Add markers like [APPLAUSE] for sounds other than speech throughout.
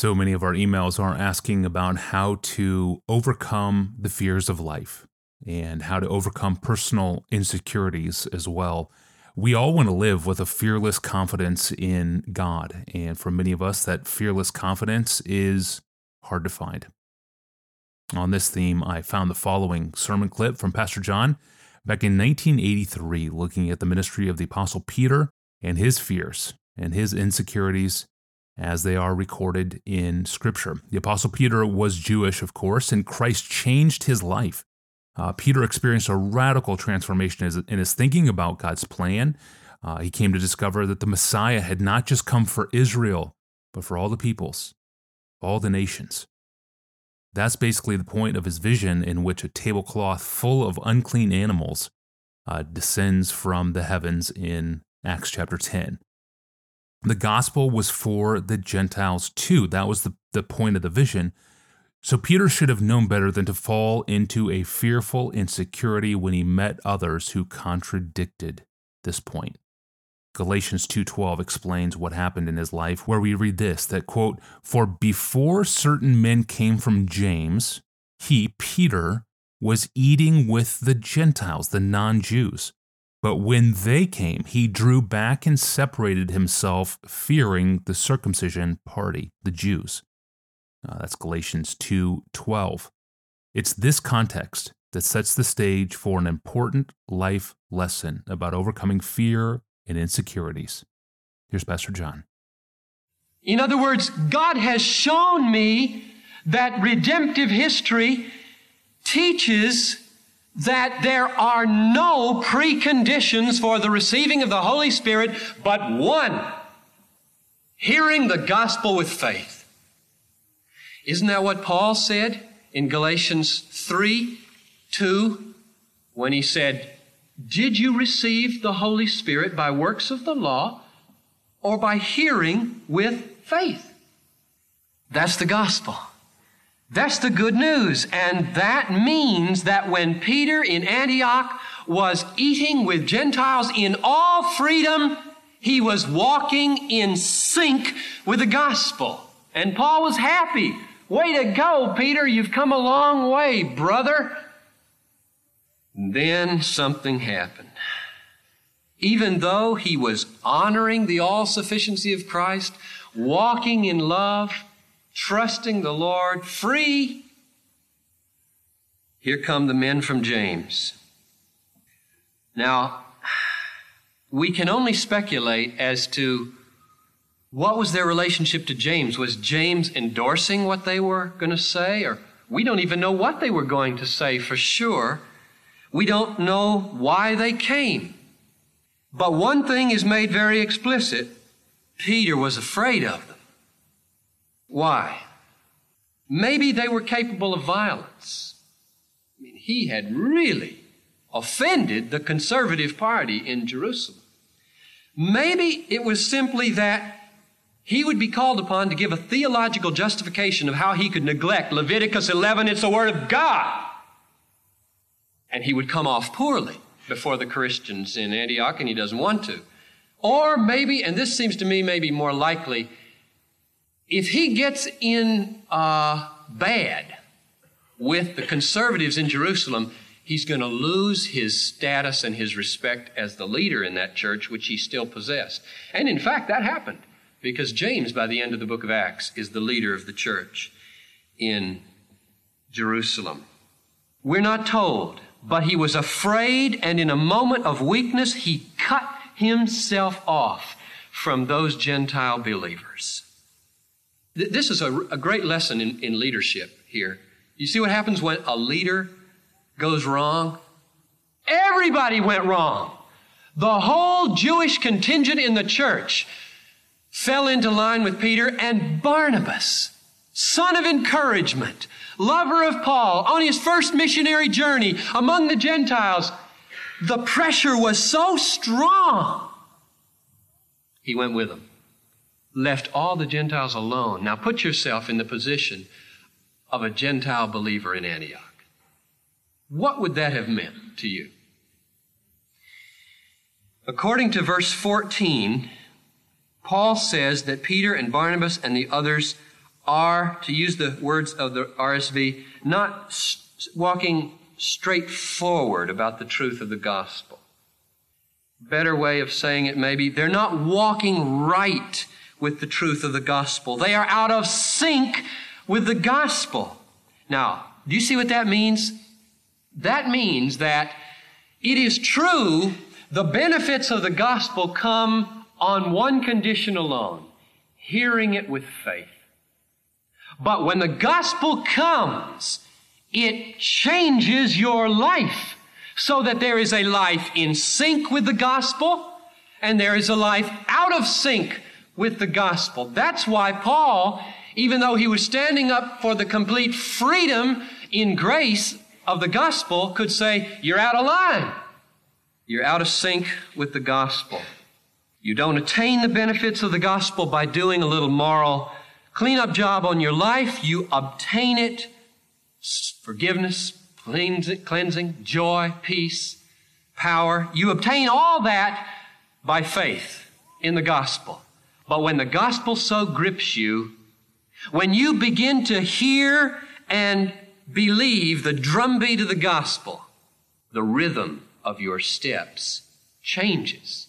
So many of our emails are asking about how to overcome the fears of life and how to overcome personal insecurities as well. We all want to live with a fearless confidence in God. And for many of us, that fearless confidence is hard to find. On this theme, I found the following sermon clip from Pastor John back in 1983, looking at the ministry of the Apostle Peter and his fears and his insecurities as they are recorded in Scripture. The Apostle Peter was Jewish, of course, and Christ changed his life. Uh, Peter experienced a radical transformation in his thinking about God's plan. Uh, he came to discover that the Messiah had not just come for Israel, but for all the peoples, all the nations. That's basically the point of his vision, in which a tablecloth full of unclean animals uh, descends from the heavens in Acts chapter 10 the gospel was for the Gentiles too. That was the, the point of the vision. So Peter should have known better than to fall into a fearful insecurity when he met others who contradicted this point. Galatians 2:12 explains what happened in his life where we read this that quote for before certain men came from James he Peter was eating with the Gentiles the non-Jews but when they came, he drew back and separated himself, fearing the circumcision party, the Jews. Uh, that's Galatians 2:12. It's this context that sets the stage for an important life lesson about overcoming fear and insecurities. Here's Pastor John. In other words, God has shown me that redemptive history teaches that there are no preconditions for the receiving of the Holy Spirit but one hearing the gospel with faith. Isn't that what Paul said in Galatians 3 2 when he said, Did you receive the Holy Spirit by works of the law or by hearing with faith? That's the gospel. That's the good news. And that means that when Peter in Antioch was eating with Gentiles in all freedom, he was walking in sync with the gospel. And Paul was happy. Way to go, Peter. You've come a long way, brother. Then something happened. Even though he was honoring the all sufficiency of Christ, walking in love, trusting the Lord, free. Here come the men from James. Now, we can only speculate as to what was their relationship to James. Was James endorsing what they were going to say? Or we don't even know what they were going to say for sure. We don't know why they came. But one thing is made very explicit Peter was afraid of them. Why? Maybe they were capable of violence. I mean, he had really offended the conservative party in Jerusalem. Maybe it was simply that he would be called upon to give a theological justification of how he could neglect Leviticus 11, it's the Word of God. And he would come off poorly before the Christians in Antioch, and he doesn't want to. Or maybe, and this seems to me maybe more likely, if he gets in uh, bad with the conservatives in Jerusalem, he's going to lose his status and his respect as the leader in that church, which he still possessed. And in fact, that happened because James, by the end of the book of Acts, is the leader of the church in Jerusalem. We're not told, but he was afraid, and in a moment of weakness, he cut himself off from those Gentile believers. This is a, a great lesson in, in leadership here. You see what happens when a leader goes wrong? Everybody went wrong. The whole Jewish contingent in the church fell into line with Peter and Barnabas, son of encouragement, lover of Paul, on his first missionary journey among the Gentiles. The pressure was so strong. He went with them left all the Gentiles alone. Now put yourself in the position of a Gentile believer in Antioch. What would that have meant to you? According to verse 14, Paul says that Peter and Barnabas and the others are, to use the words of the RSV, not walking straight forward about the truth of the gospel. Better way of saying it, maybe, they're not walking right with the truth of the gospel. They are out of sync with the gospel. Now, do you see what that means? That means that it is true the benefits of the gospel come on one condition alone hearing it with faith. But when the gospel comes, it changes your life so that there is a life in sync with the gospel and there is a life out of sync with the gospel. That's why Paul, even though he was standing up for the complete freedom in grace of the gospel, could say, You're out of line. You're out of sync with the gospel. You don't attain the benefits of the gospel by doing a little moral cleanup job on your life. You obtain it forgiveness, cleansing, joy, peace, power. You obtain all that by faith in the gospel. But when the gospel so grips you, when you begin to hear and believe the drumbeat of the gospel, the rhythm of your steps changes.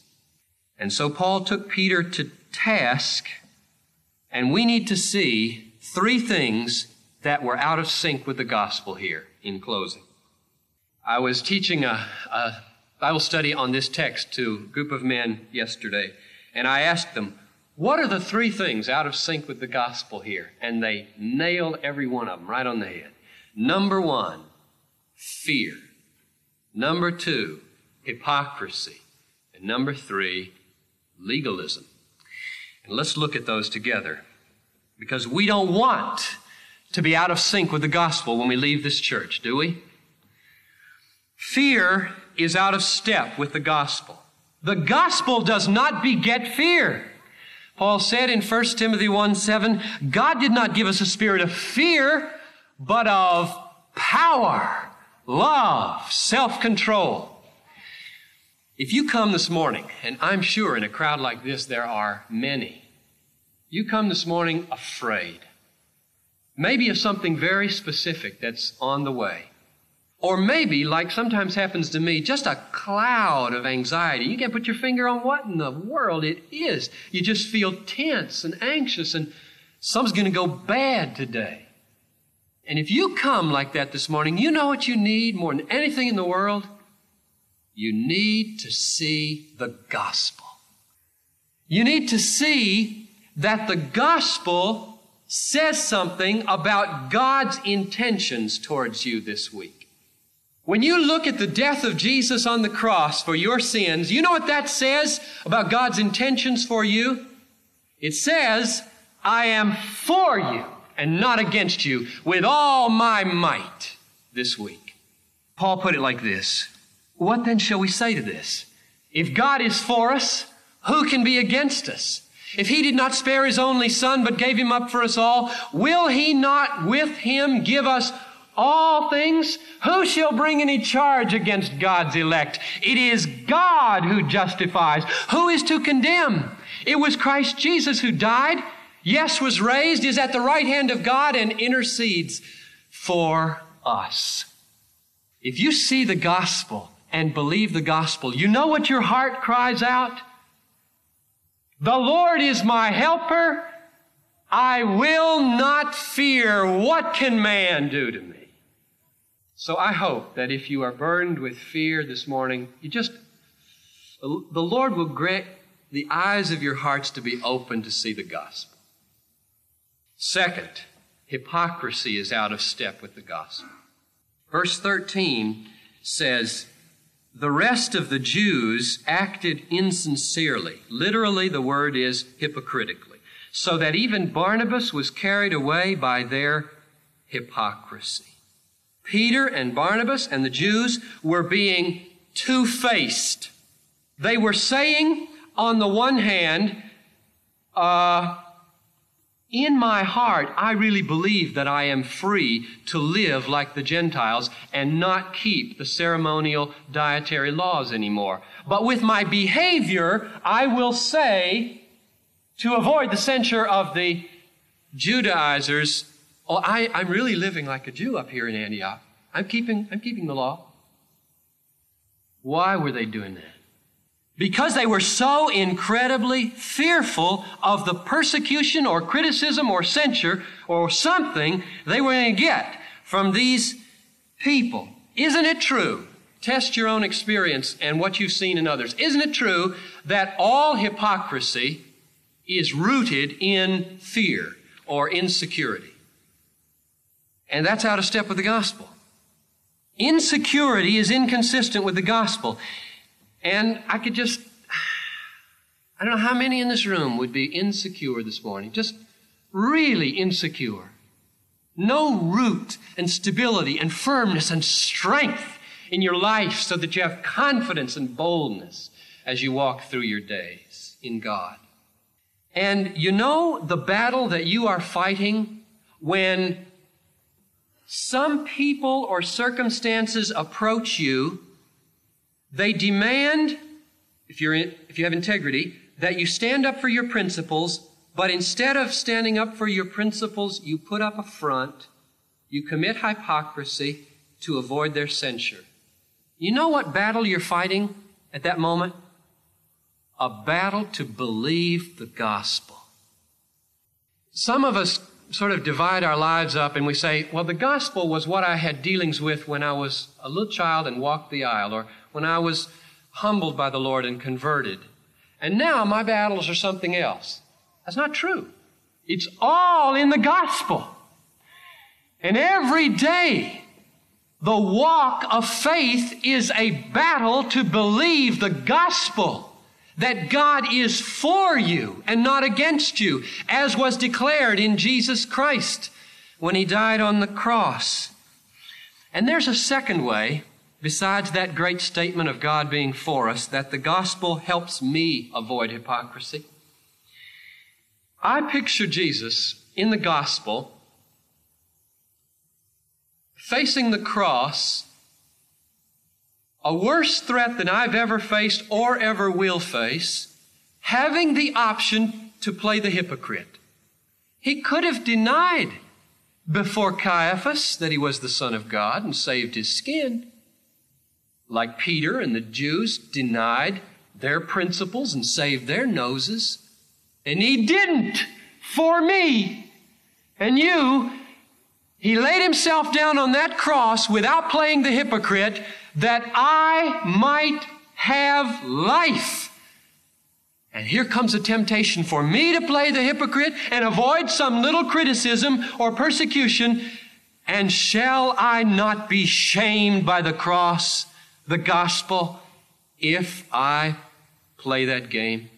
And so Paul took Peter to task, and we need to see three things that were out of sync with the gospel here in closing. I was teaching a, a Bible study on this text to a group of men yesterday, and I asked them, What are the three things out of sync with the gospel here? And they nailed every one of them right on the head. Number one, fear. Number two, hypocrisy. And number three, legalism. And let's look at those together because we don't want to be out of sync with the gospel when we leave this church, do we? Fear is out of step with the gospel. The gospel does not beget fear. Paul said in 1 Timothy 1 7, God did not give us a spirit of fear, but of power, love, self control. If you come this morning, and I'm sure in a crowd like this there are many, you come this morning afraid, maybe of something very specific that's on the way. Or maybe, like sometimes happens to me, just a cloud of anxiety. You can't put your finger on what in the world it is. You just feel tense and anxious, and something's going to go bad today. And if you come like that this morning, you know what you need more than anything in the world? You need to see the gospel. You need to see that the gospel says something about God's intentions towards you this week. When you look at the death of Jesus on the cross for your sins, you know what that says about God's intentions for you? It says, I am for you and not against you with all my might this week. Paul put it like this What then shall we say to this? If God is for us, who can be against us? If he did not spare his only son, but gave him up for us all, will he not with him give us all things? Who shall bring any charge against God's elect? It is God who justifies. Who is to condemn? It was Christ Jesus who died, yes, was raised, is at the right hand of God, and intercedes for us. If you see the gospel and believe the gospel, you know what your heart cries out? The Lord is my helper. I will not fear. What can man do to me? So I hope that if you are burdened with fear this morning, you just, the Lord will grant the eyes of your hearts to be open to see the gospel. Second, hypocrisy is out of step with the gospel. Verse 13 says, the rest of the Jews acted insincerely. Literally, the word is hypocritically. So that even Barnabas was carried away by their hypocrisy. Peter and Barnabas and the Jews were being two faced. They were saying, on the one hand, uh, in my heart, I really believe that I am free to live like the Gentiles and not keep the ceremonial dietary laws anymore. But with my behavior, I will say, to avoid the censure of the Judaizers, oh, I, I'm really living like a Jew up here in Antioch. I'm keeping, I'm keeping the law. Why were they doing that? Because they were so incredibly fearful of the persecution or criticism or censure or something they were going to get from these people. Isn't it true? Test your own experience and what you've seen in others. Isn't it true that all hypocrisy is rooted in fear or insecurity? And that's out of step with the gospel. Insecurity is inconsistent with the gospel. And I could just, [SIGHS] I don't know how many in this room would be insecure this morning, just really insecure. No root and stability and firmness and strength in your life so that you have confidence and boldness as you walk through your days in God. And you know the battle that you are fighting when some people or circumstances approach you, they demand, if, you're in, if you have integrity, that you stand up for your principles, but instead of standing up for your principles, you put up a front, you commit hypocrisy to avoid their censure. You know what battle you're fighting at that moment? A battle to believe the gospel. Some of us sort of divide our lives up and we say, well, the gospel was what I had dealings with when I was a little child and walked the aisle, or when I was humbled by the Lord and converted. And now my battles are something else. That's not true. It's all in the gospel. And every day, the walk of faith is a battle to believe the gospel that God is for you and not against you, as was declared in Jesus Christ when he died on the cross. And there's a second way, besides that great statement of God being for us, that the gospel helps me avoid hypocrisy. I picture Jesus in the gospel facing the cross a worse threat than I've ever faced or ever will face, having the option to play the hypocrite. He could have denied before Caiaphas that he was the Son of God and saved his skin. Like Peter and the Jews denied their principles and saved their noses. And he didn't for me and you. He laid himself down on that cross without playing the hypocrite that I might have life. And here comes a temptation for me to play the hypocrite and avoid some little criticism or persecution. And shall I not be shamed by the cross, the gospel, if I play that game?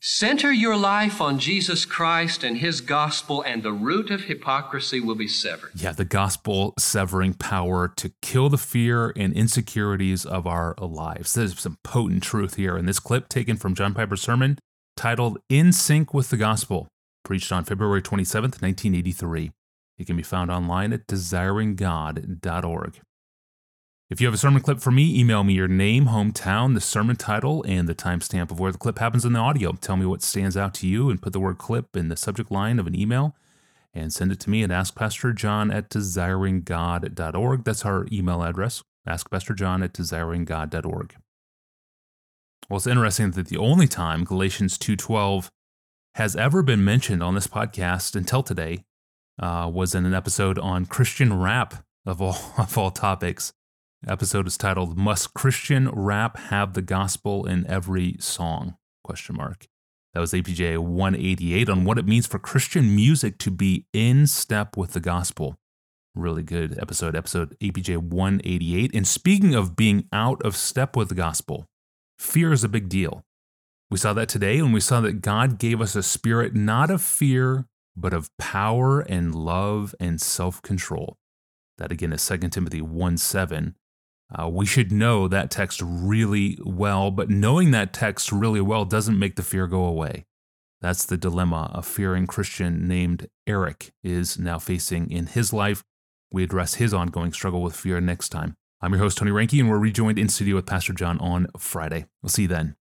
Center your life on Jesus Christ and His gospel, and the root of hypocrisy will be severed. Yeah, the gospel severing power to kill the fear and insecurities of our lives. There's some potent truth here in this clip taken from John Piper's sermon titled In Sync with the Gospel, preached on February 27th, 1983. It can be found online at desiringgod.org. If you have a sermon clip for me, email me your name, hometown, the sermon title, and the timestamp of where the clip happens in the audio. Tell me what stands out to you and put the word clip in the subject line of an email and send it to me at askpastorjohn at desiringgod.org. That's our email address, askpastorjohn at desiringgod.org. Well, it's interesting that the only time Galatians 2.12 has ever been mentioned on this podcast until today uh, was in an episode on Christian rap of all, [LAUGHS] of all topics episode is titled Must Christian Rap Have the Gospel in Every Song? Question mark. That was APJ 188 on what it means for Christian music to be in step with the gospel. Really good episode, episode APJ 188. And speaking of being out of step with the gospel, fear is a big deal. We saw that today when we saw that God gave us a spirit not of fear, but of power and love and self control. That again is 2 Timothy 1 7. Uh, we should know that text really well, but knowing that text really well doesn't make the fear go away. That's the dilemma a fearing Christian named Eric is now facing in his life. We address his ongoing struggle with fear next time. I'm your host, Tony Reinke, and we're rejoined in studio with Pastor John on Friday. We'll see you then.